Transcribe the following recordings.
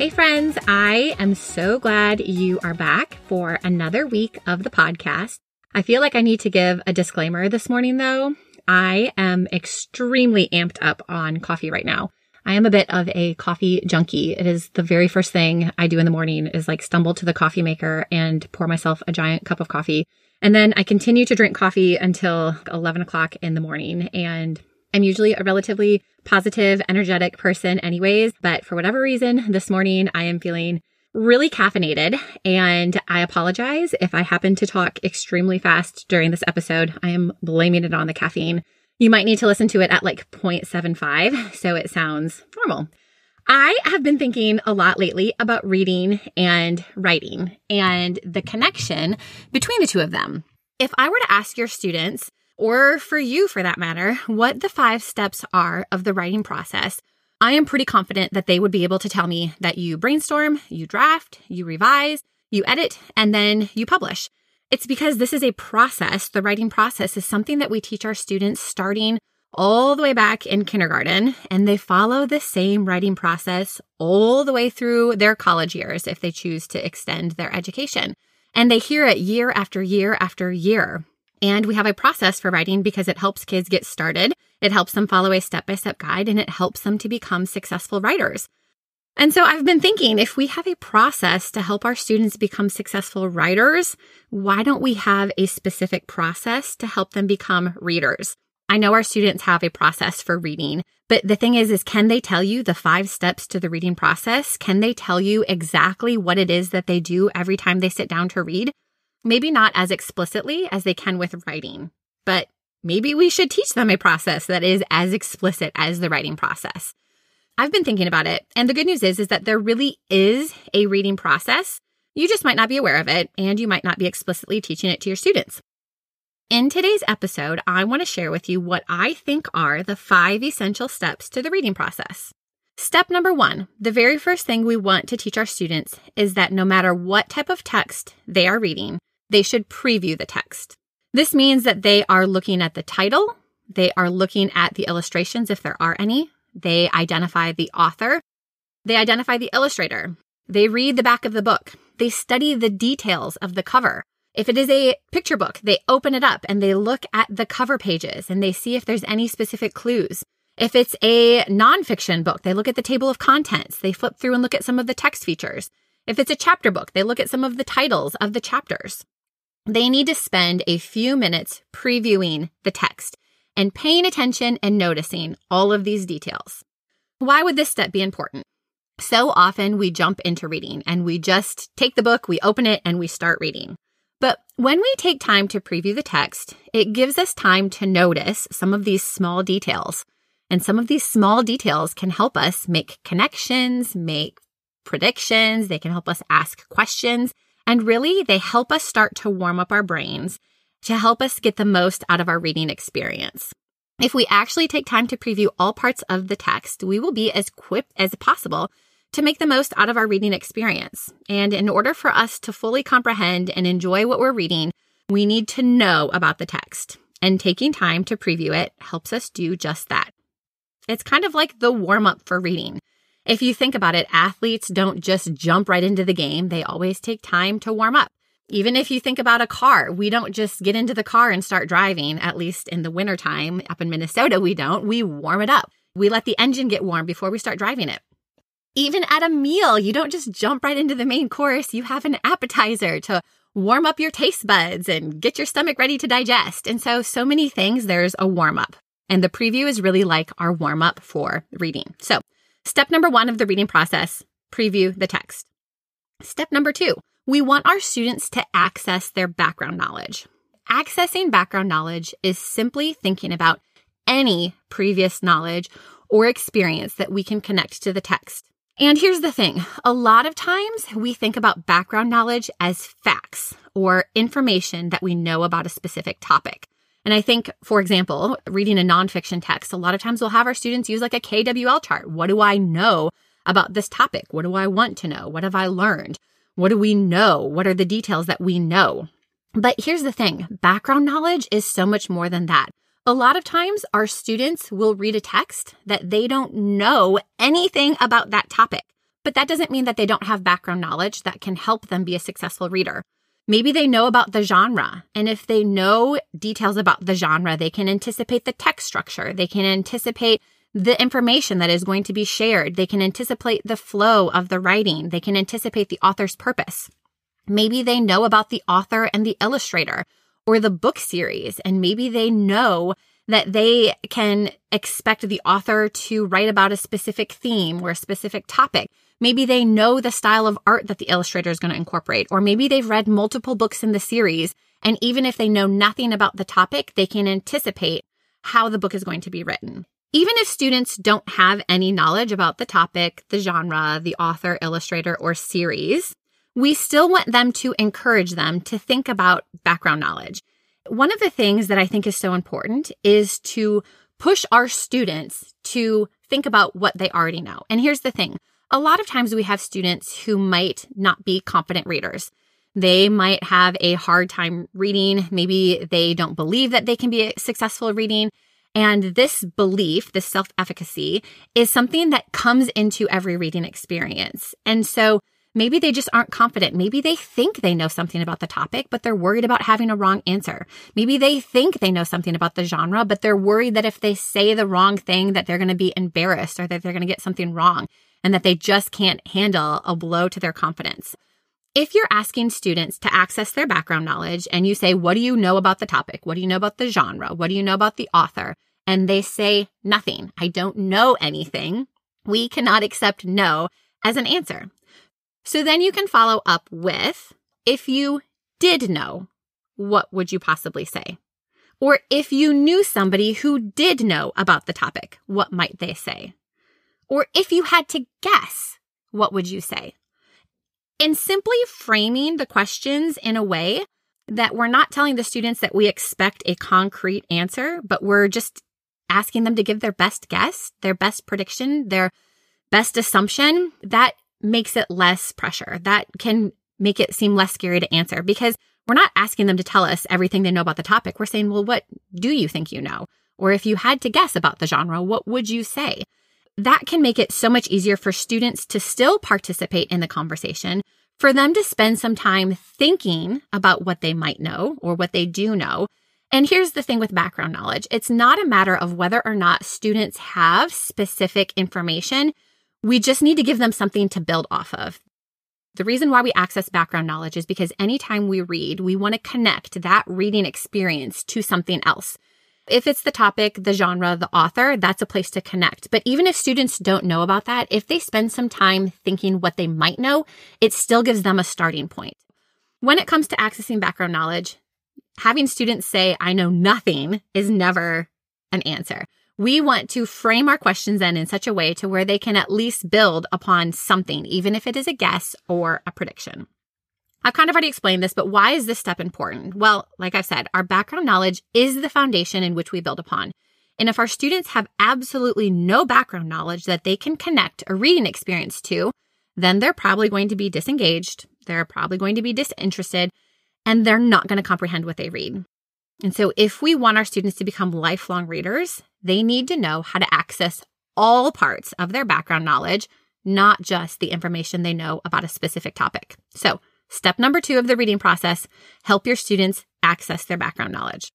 Hey, friends, I am so glad you are back for another week of the podcast. I feel like I need to give a disclaimer this morning, though. I am extremely amped up on coffee right now. I am a bit of a coffee junkie. It is the very first thing I do in the morning is like stumble to the coffee maker and pour myself a giant cup of coffee. And then I continue to drink coffee until 11 o'clock in the morning. And I'm usually a relatively positive, energetic person, anyways. But for whatever reason, this morning I am feeling really caffeinated and I apologize if I happen to talk extremely fast during this episode. I am blaming it on the caffeine. You might need to listen to it at like 0.75 so it sounds normal. I have been thinking a lot lately about reading and writing and the connection between the two of them. If I were to ask your students or for you for that matter, what the five steps are of the writing process, I am pretty confident that they would be able to tell me that you brainstorm, you draft, you revise, you edit, and then you publish. It's because this is a process. The writing process is something that we teach our students starting all the way back in kindergarten, and they follow the same writing process all the way through their college years if they choose to extend their education. And they hear it year after year after year. And we have a process for writing because it helps kids get started. It helps them follow a step by step guide and it helps them to become successful writers. And so I've been thinking if we have a process to help our students become successful writers, why don't we have a specific process to help them become readers? I know our students have a process for reading, but the thing is, is can they tell you the five steps to the reading process? Can they tell you exactly what it is that they do every time they sit down to read? Maybe not as explicitly as they can with writing, but maybe we should teach them a process that is as explicit as the writing process. I've been thinking about it, and the good news is is that there really is a reading process. You just might not be aware of it, and you might not be explicitly teaching it to your students. In today's episode, I want to share with you what I think are the five essential steps to the reading process. Step number one the very first thing we want to teach our students is that no matter what type of text they are reading, they should preview the text. This means that they are looking at the title, they are looking at the illustrations if there are any, they identify the author, they identify the illustrator, they read the back of the book, they study the details of the cover. If it is a picture book, they open it up and they look at the cover pages and they see if there's any specific clues. If it's a nonfiction book, they look at the table of contents, they flip through and look at some of the text features. If it's a chapter book, they look at some of the titles of the chapters they need to spend a few minutes previewing the text and paying attention and noticing all of these details. Why would this step be important? So often we jump into reading and we just take the book, we open it, and we start reading. But when we take time to preview the text, it gives us time to notice some of these small details. And some of these small details can help us make connections, make predictions, they can help us ask questions, and really they help us start to warm up our brains to help us get the most out of our reading experience. If we actually take time to preview all parts of the text, we will be as equipped as possible to make the most out of our reading experience. And in order for us to fully comprehend and enjoy what we're reading, we need to know about the text. And taking time to preview it helps us do just that. It's kind of like the warm up for reading. If you think about it, athletes don't just jump right into the game, they always take time to warm up. Even if you think about a car, we don't just get into the car and start driving, at least in the wintertime. Up in Minnesota, we don't. We warm it up. We let the engine get warm before we start driving it. Even at a meal, you don't just jump right into the main course. You have an appetizer to warm up your taste buds and get your stomach ready to digest. And so, so many things, there's a warm up. And the preview is really like our warm up for reading. So, step number one of the reading process preview the text. Step number two, we want our students to access their background knowledge. Accessing background knowledge is simply thinking about any previous knowledge or experience that we can connect to the text. And here's the thing a lot of times we think about background knowledge as facts or information that we know about a specific topic. And I think, for example, reading a nonfiction text, a lot of times we'll have our students use like a KWL chart. What do I know about this topic? What do I want to know? What have I learned? What do we know? What are the details that we know? But here's the thing background knowledge is so much more than that. A lot of times, our students will read a text that they don't know anything about that topic. But that doesn't mean that they don't have background knowledge that can help them be a successful reader. Maybe they know about the genre. And if they know details about the genre, they can anticipate the text structure. They can anticipate the information that is going to be shared. They can anticipate the flow of the writing. They can anticipate the author's purpose. Maybe they know about the author and the illustrator or the book series. And maybe they know that they can expect the author to write about a specific theme or a specific topic. Maybe they know the style of art that the illustrator is going to incorporate, or maybe they've read multiple books in the series. And even if they know nothing about the topic, they can anticipate how the book is going to be written. Even if students don't have any knowledge about the topic, the genre, the author, illustrator, or series, we still want them to encourage them to think about background knowledge. One of the things that I think is so important is to push our students to think about what they already know. And here's the thing. A lot of times we have students who might not be competent readers. They might have a hard time reading. Maybe they don't believe that they can be successful reading. And this belief, this self efficacy is something that comes into every reading experience. And so Maybe they just aren't confident. Maybe they think they know something about the topic, but they're worried about having a wrong answer. Maybe they think they know something about the genre, but they're worried that if they say the wrong thing, that they're going to be embarrassed or that they're going to get something wrong and that they just can't handle a blow to their confidence. If you're asking students to access their background knowledge and you say, what do you know about the topic? What do you know about the genre? What do you know about the author? And they say nothing. I don't know anything. We cannot accept no as an answer. So then you can follow up with if you did know, what would you possibly say? Or if you knew somebody who did know about the topic, what might they say? Or if you had to guess, what would you say? In simply framing the questions in a way that we're not telling the students that we expect a concrete answer, but we're just asking them to give their best guess, their best prediction, their best assumption, that makes it less pressure. That can make it seem less scary to answer because we're not asking them to tell us everything they know about the topic. We're saying, well, what do you think you know? Or if you had to guess about the genre, what would you say? That can make it so much easier for students to still participate in the conversation, for them to spend some time thinking about what they might know or what they do know. And here's the thing with background knowledge. It's not a matter of whether or not students have specific information. We just need to give them something to build off of. The reason why we access background knowledge is because anytime we read, we want to connect that reading experience to something else. If it's the topic, the genre, the author, that's a place to connect. But even if students don't know about that, if they spend some time thinking what they might know, it still gives them a starting point. When it comes to accessing background knowledge, having students say, I know nothing is never an answer. We want to frame our questions then in such a way to where they can at least build upon something, even if it is a guess or a prediction. I've kind of already explained this, but why is this step important? Well, like I've said, our background knowledge is the foundation in which we build upon. And if our students have absolutely no background knowledge that they can connect a reading experience to, then they're probably going to be disengaged. They're probably going to be disinterested and they're not going to comprehend what they read. And so if we want our students to become lifelong readers, they need to know how to access all parts of their background knowledge, not just the information they know about a specific topic. So step number two of the reading process, help your students access their background knowledge.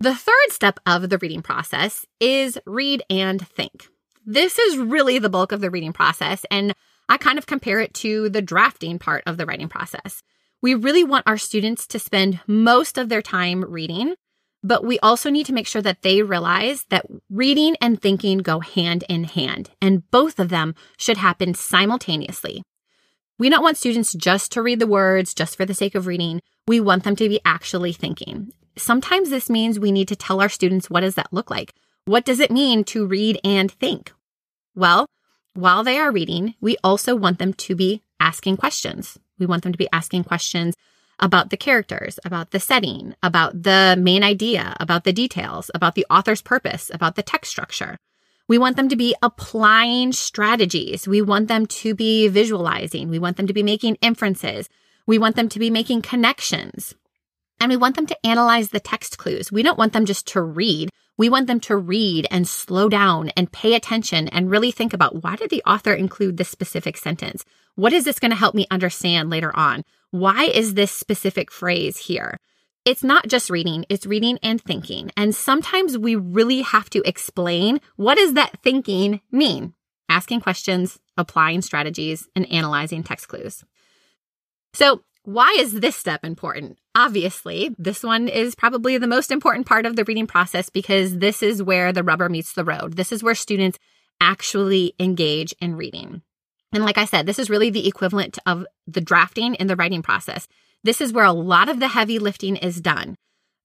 The third step of the reading process is read and think. This is really the bulk of the reading process, and I kind of compare it to the drafting part of the writing process. We really want our students to spend most of their time reading, but we also need to make sure that they realize that reading and thinking go hand in hand, and both of them should happen simultaneously. We don't want students just to read the words just for the sake of reading. We want them to be actually thinking. Sometimes this means we need to tell our students what does that look like? What does it mean to read and think? Well, while they are reading, we also want them to be asking questions. We want them to be asking questions about the characters, about the setting, about the main idea, about the details, about the author's purpose, about the text structure. We want them to be applying strategies. We want them to be visualizing. We want them to be making inferences. We want them to be making connections. And we want them to analyze the text clues. We don't want them just to read. We want them to read and slow down and pay attention and really think about why did the author include this specific sentence? What is this going to help me understand later on? Why is this specific phrase here? It's not just reading, it's reading and thinking. And sometimes we really have to explain what does that thinking mean? Asking questions, applying strategies, and analyzing text clues. So why is this step important? Obviously, this one is probably the most important part of the reading process because this is where the rubber meets the road. This is where students actually engage in reading. And like I said, this is really the equivalent of the drafting in the writing process. This is where a lot of the heavy lifting is done.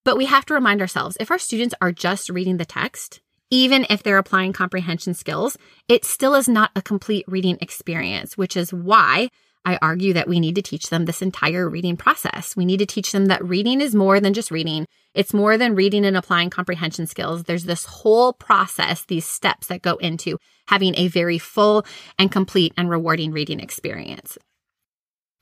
But we have to remind ourselves if our students are just reading the text, even if they're applying comprehension skills, it still is not a complete reading experience, which is why I argue that we need to teach them this entire reading process. We need to teach them that reading is more than just reading. It's more than reading and applying comprehension skills. There's this whole process, these steps that go into having a very full and complete and rewarding reading experience.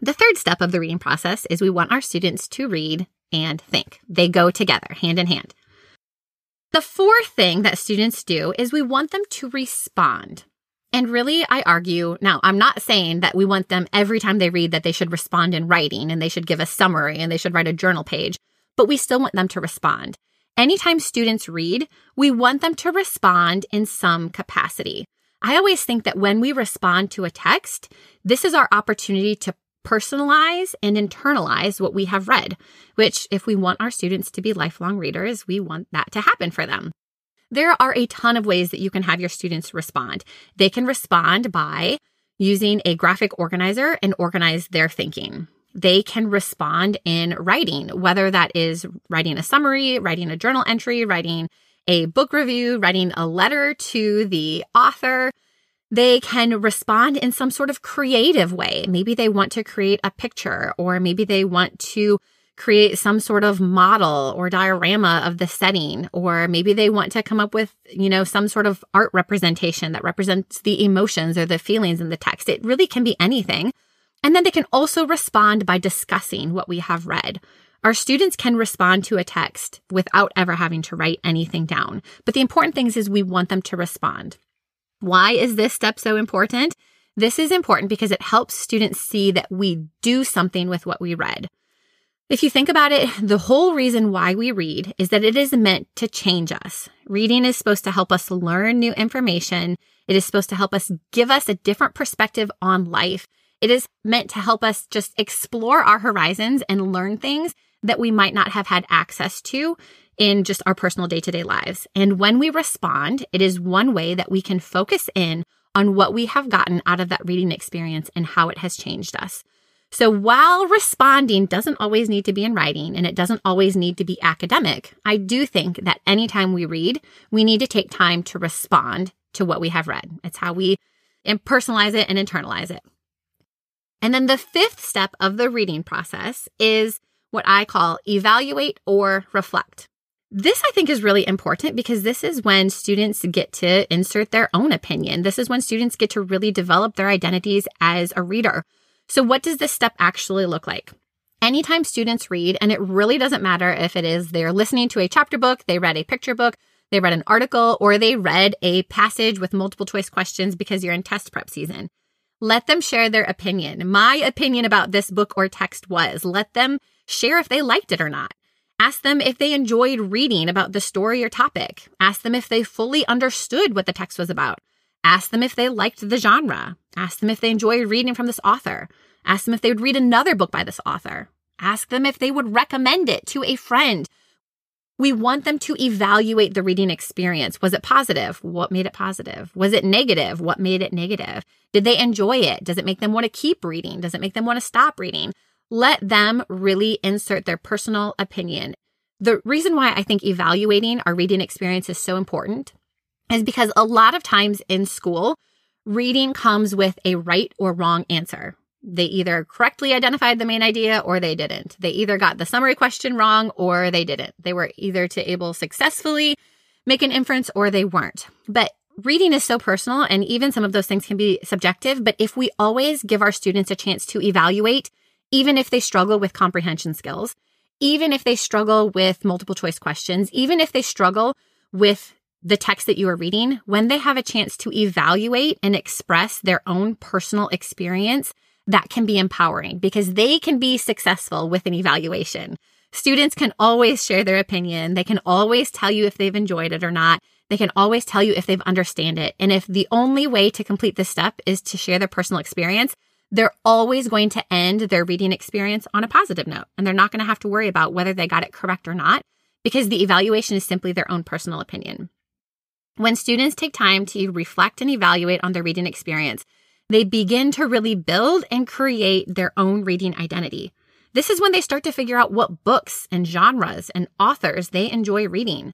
The third step of the reading process is we want our students to read and think. They go together, hand in hand. The fourth thing that students do is we want them to respond. And really, I argue now, I'm not saying that we want them every time they read that they should respond in writing and they should give a summary and they should write a journal page, but we still want them to respond. Anytime students read, we want them to respond in some capacity. I always think that when we respond to a text, this is our opportunity to personalize and internalize what we have read, which, if we want our students to be lifelong readers, we want that to happen for them. There are a ton of ways that you can have your students respond. They can respond by using a graphic organizer and organize their thinking. They can respond in writing, whether that is writing a summary, writing a journal entry, writing a book review, writing a letter to the author. They can respond in some sort of creative way. Maybe they want to create a picture, or maybe they want to create some sort of model or diorama of the setting, or maybe they want to come up with, you know, some sort of art representation that represents the emotions or the feelings in the text. It really can be anything. And then they can also respond by discussing what we have read. Our students can respond to a text without ever having to write anything down. But the important thing is we want them to respond. Why is this step so important? This is important because it helps students see that we do something with what we read. If you think about it, the whole reason why we read is that it is meant to change us. Reading is supposed to help us learn new information. It is supposed to help us give us a different perspective on life. It is meant to help us just explore our horizons and learn things that we might not have had access to in just our personal day to day lives. And when we respond, it is one way that we can focus in on what we have gotten out of that reading experience and how it has changed us. So while responding doesn't always need to be in writing and it doesn't always need to be academic, I do think that anytime we read, we need to take time to respond to what we have read. It's how we personalize it and internalize it. And then the fifth step of the reading process is what I call evaluate or reflect. This I think is really important because this is when students get to insert their own opinion. This is when students get to really develop their identities as a reader. So what does this step actually look like? Anytime students read, and it really doesn't matter if it is they're listening to a chapter book, they read a picture book, they read an article, or they read a passage with multiple choice questions because you're in test prep season. Let them share their opinion. My opinion about this book or text was let them share if they liked it or not. Ask them if they enjoyed reading about the story or topic. Ask them if they fully understood what the text was about. Ask them if they liked the genre. Ask them if they enjoyed reading from this author. Ask them if they would read another book by this author. Ask them if they would recommend it to a friend. We want them to evaluate the reading experience. Was it positive? What made it positive? Was it negative? What made it negative? Did they enjoy it? Does it make them want to keep reading? Does it make them want to stop reading? let them really insert their personal opinion. The reason why I think evaluating our reading experience is so important is because a lot of times in school, reading comes with a right or wrong answer. They either correctly identified the main idea or they didn't. They either got the summary question wrong or they didn't. They were either to able successfully make an inference or they weren't. But reading is so personal and even some of those things can be subjective. But if we always give our students a chance to evaluate even if they struggle with comprehension skills, even if they struggle with multiple choice questions, even if they struggle with the text that you are reading, when they have a chance to evaluate and express their own personal experience, that can be empowering because they can be successful with an evaluation. Students can always share their opinion. They can always tell you if they've enjoyed it or not. They can always tell you if they've understand it. And if the only way to complete this step is to share their personal experience, they're always going to end their reading experience on a positive note. And they're not going to have to worry about whether they got it correct or not because the evaluation is simply their own personal opinion. When students take time to reflect and evaluate on their reading experience, they begin to really build and create their own reading identity. This is when they start to figure out what books and genres and authors they enjoy reading.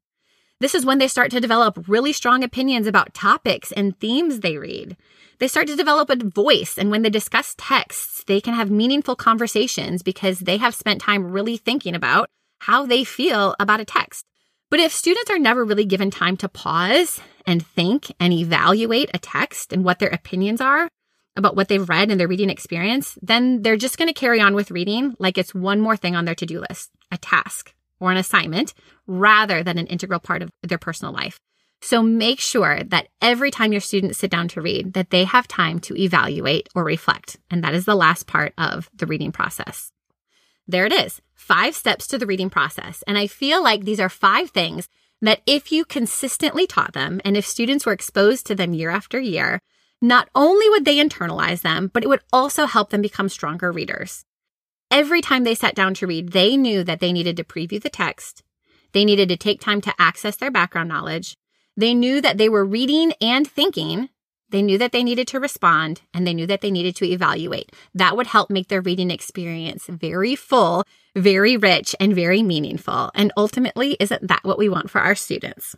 This is when they start to develop really strong opinions about topics and themes they read. They start to develop a voice, and when they discuss texts, they can have meaningful conversations because they have spent time really thinking about how they feel about a text. But if students are never really given time to pause and think and evaluate a text and what their opinions are about what they've read and their reading experience, then they're just going to carry on with reading like it's one more thing on their to do list, a task or an assignment rather than an integral part of their personal life. So make sure that every time your students sit down to read that they have time to evaluate or reflect. And that is the last part of the reading process. There it is. Five steps to the reading process. And I feel like these are five things that if you consistently taught them and if students were exposed to them year after year, not only would they internalize them, but it would also help them become stronger readers. Every time they sat down to read, they knew that they needed to preview the text. They needed to take time to access their background knowledge. They knew that they were reading and thinking. They knew that they needed to respond and they knew that they needed to evaluate. That would help make their reading experience very full, very rich, and very meaningful. And ultimately, isn't that what we want for our students?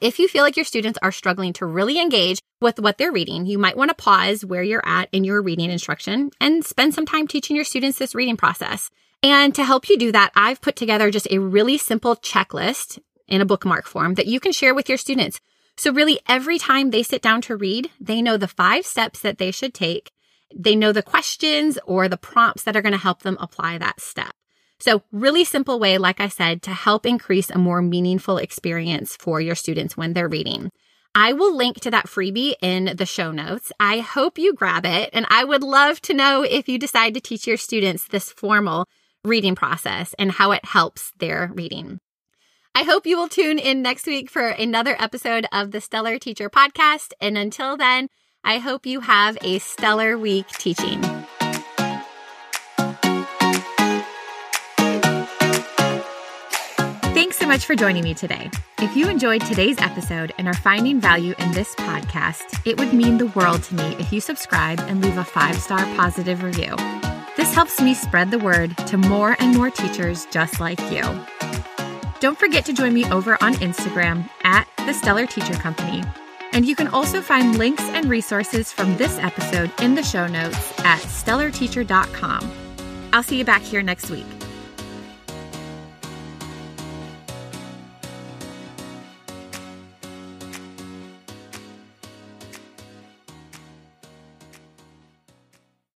If you feel like your students are struggling to really engage with what they're reading, you might want to pause where you're at in your reading instruction and spend some time teaching your students this reading process. And to help you do that, I've put together just a really simple checklist in a bookmark form that you can share with your students. So really every time they sit down to read, they know the five steps that they should take. They know the questions or the prompts that are going to help them apply that step. So really simple way, like I said, to help increase a more meaningful experience for your students when they're reading. I will link to that freebie in the show notes. I hope you grab it. And I would love to know if you decide to teach your students this formal reading process and how it helps their reading. I hope you will tune in next week for another episode of the Stellar Teacher Podcast. And until then, I hope you have a stellar week teaching. Much for joining me today. If you enjoyed today's episode and are finding value in this podcast, it would mean the world to me if you subscribe and leave a five star positive review. This helps me spread the word to more and more teachers just like you. Don't forget to join me over on Instagram at the Stellar Teacher Company. And you can also find links and resources from this episode in the show notes at stellarteacher.com. I'll see you back here next week.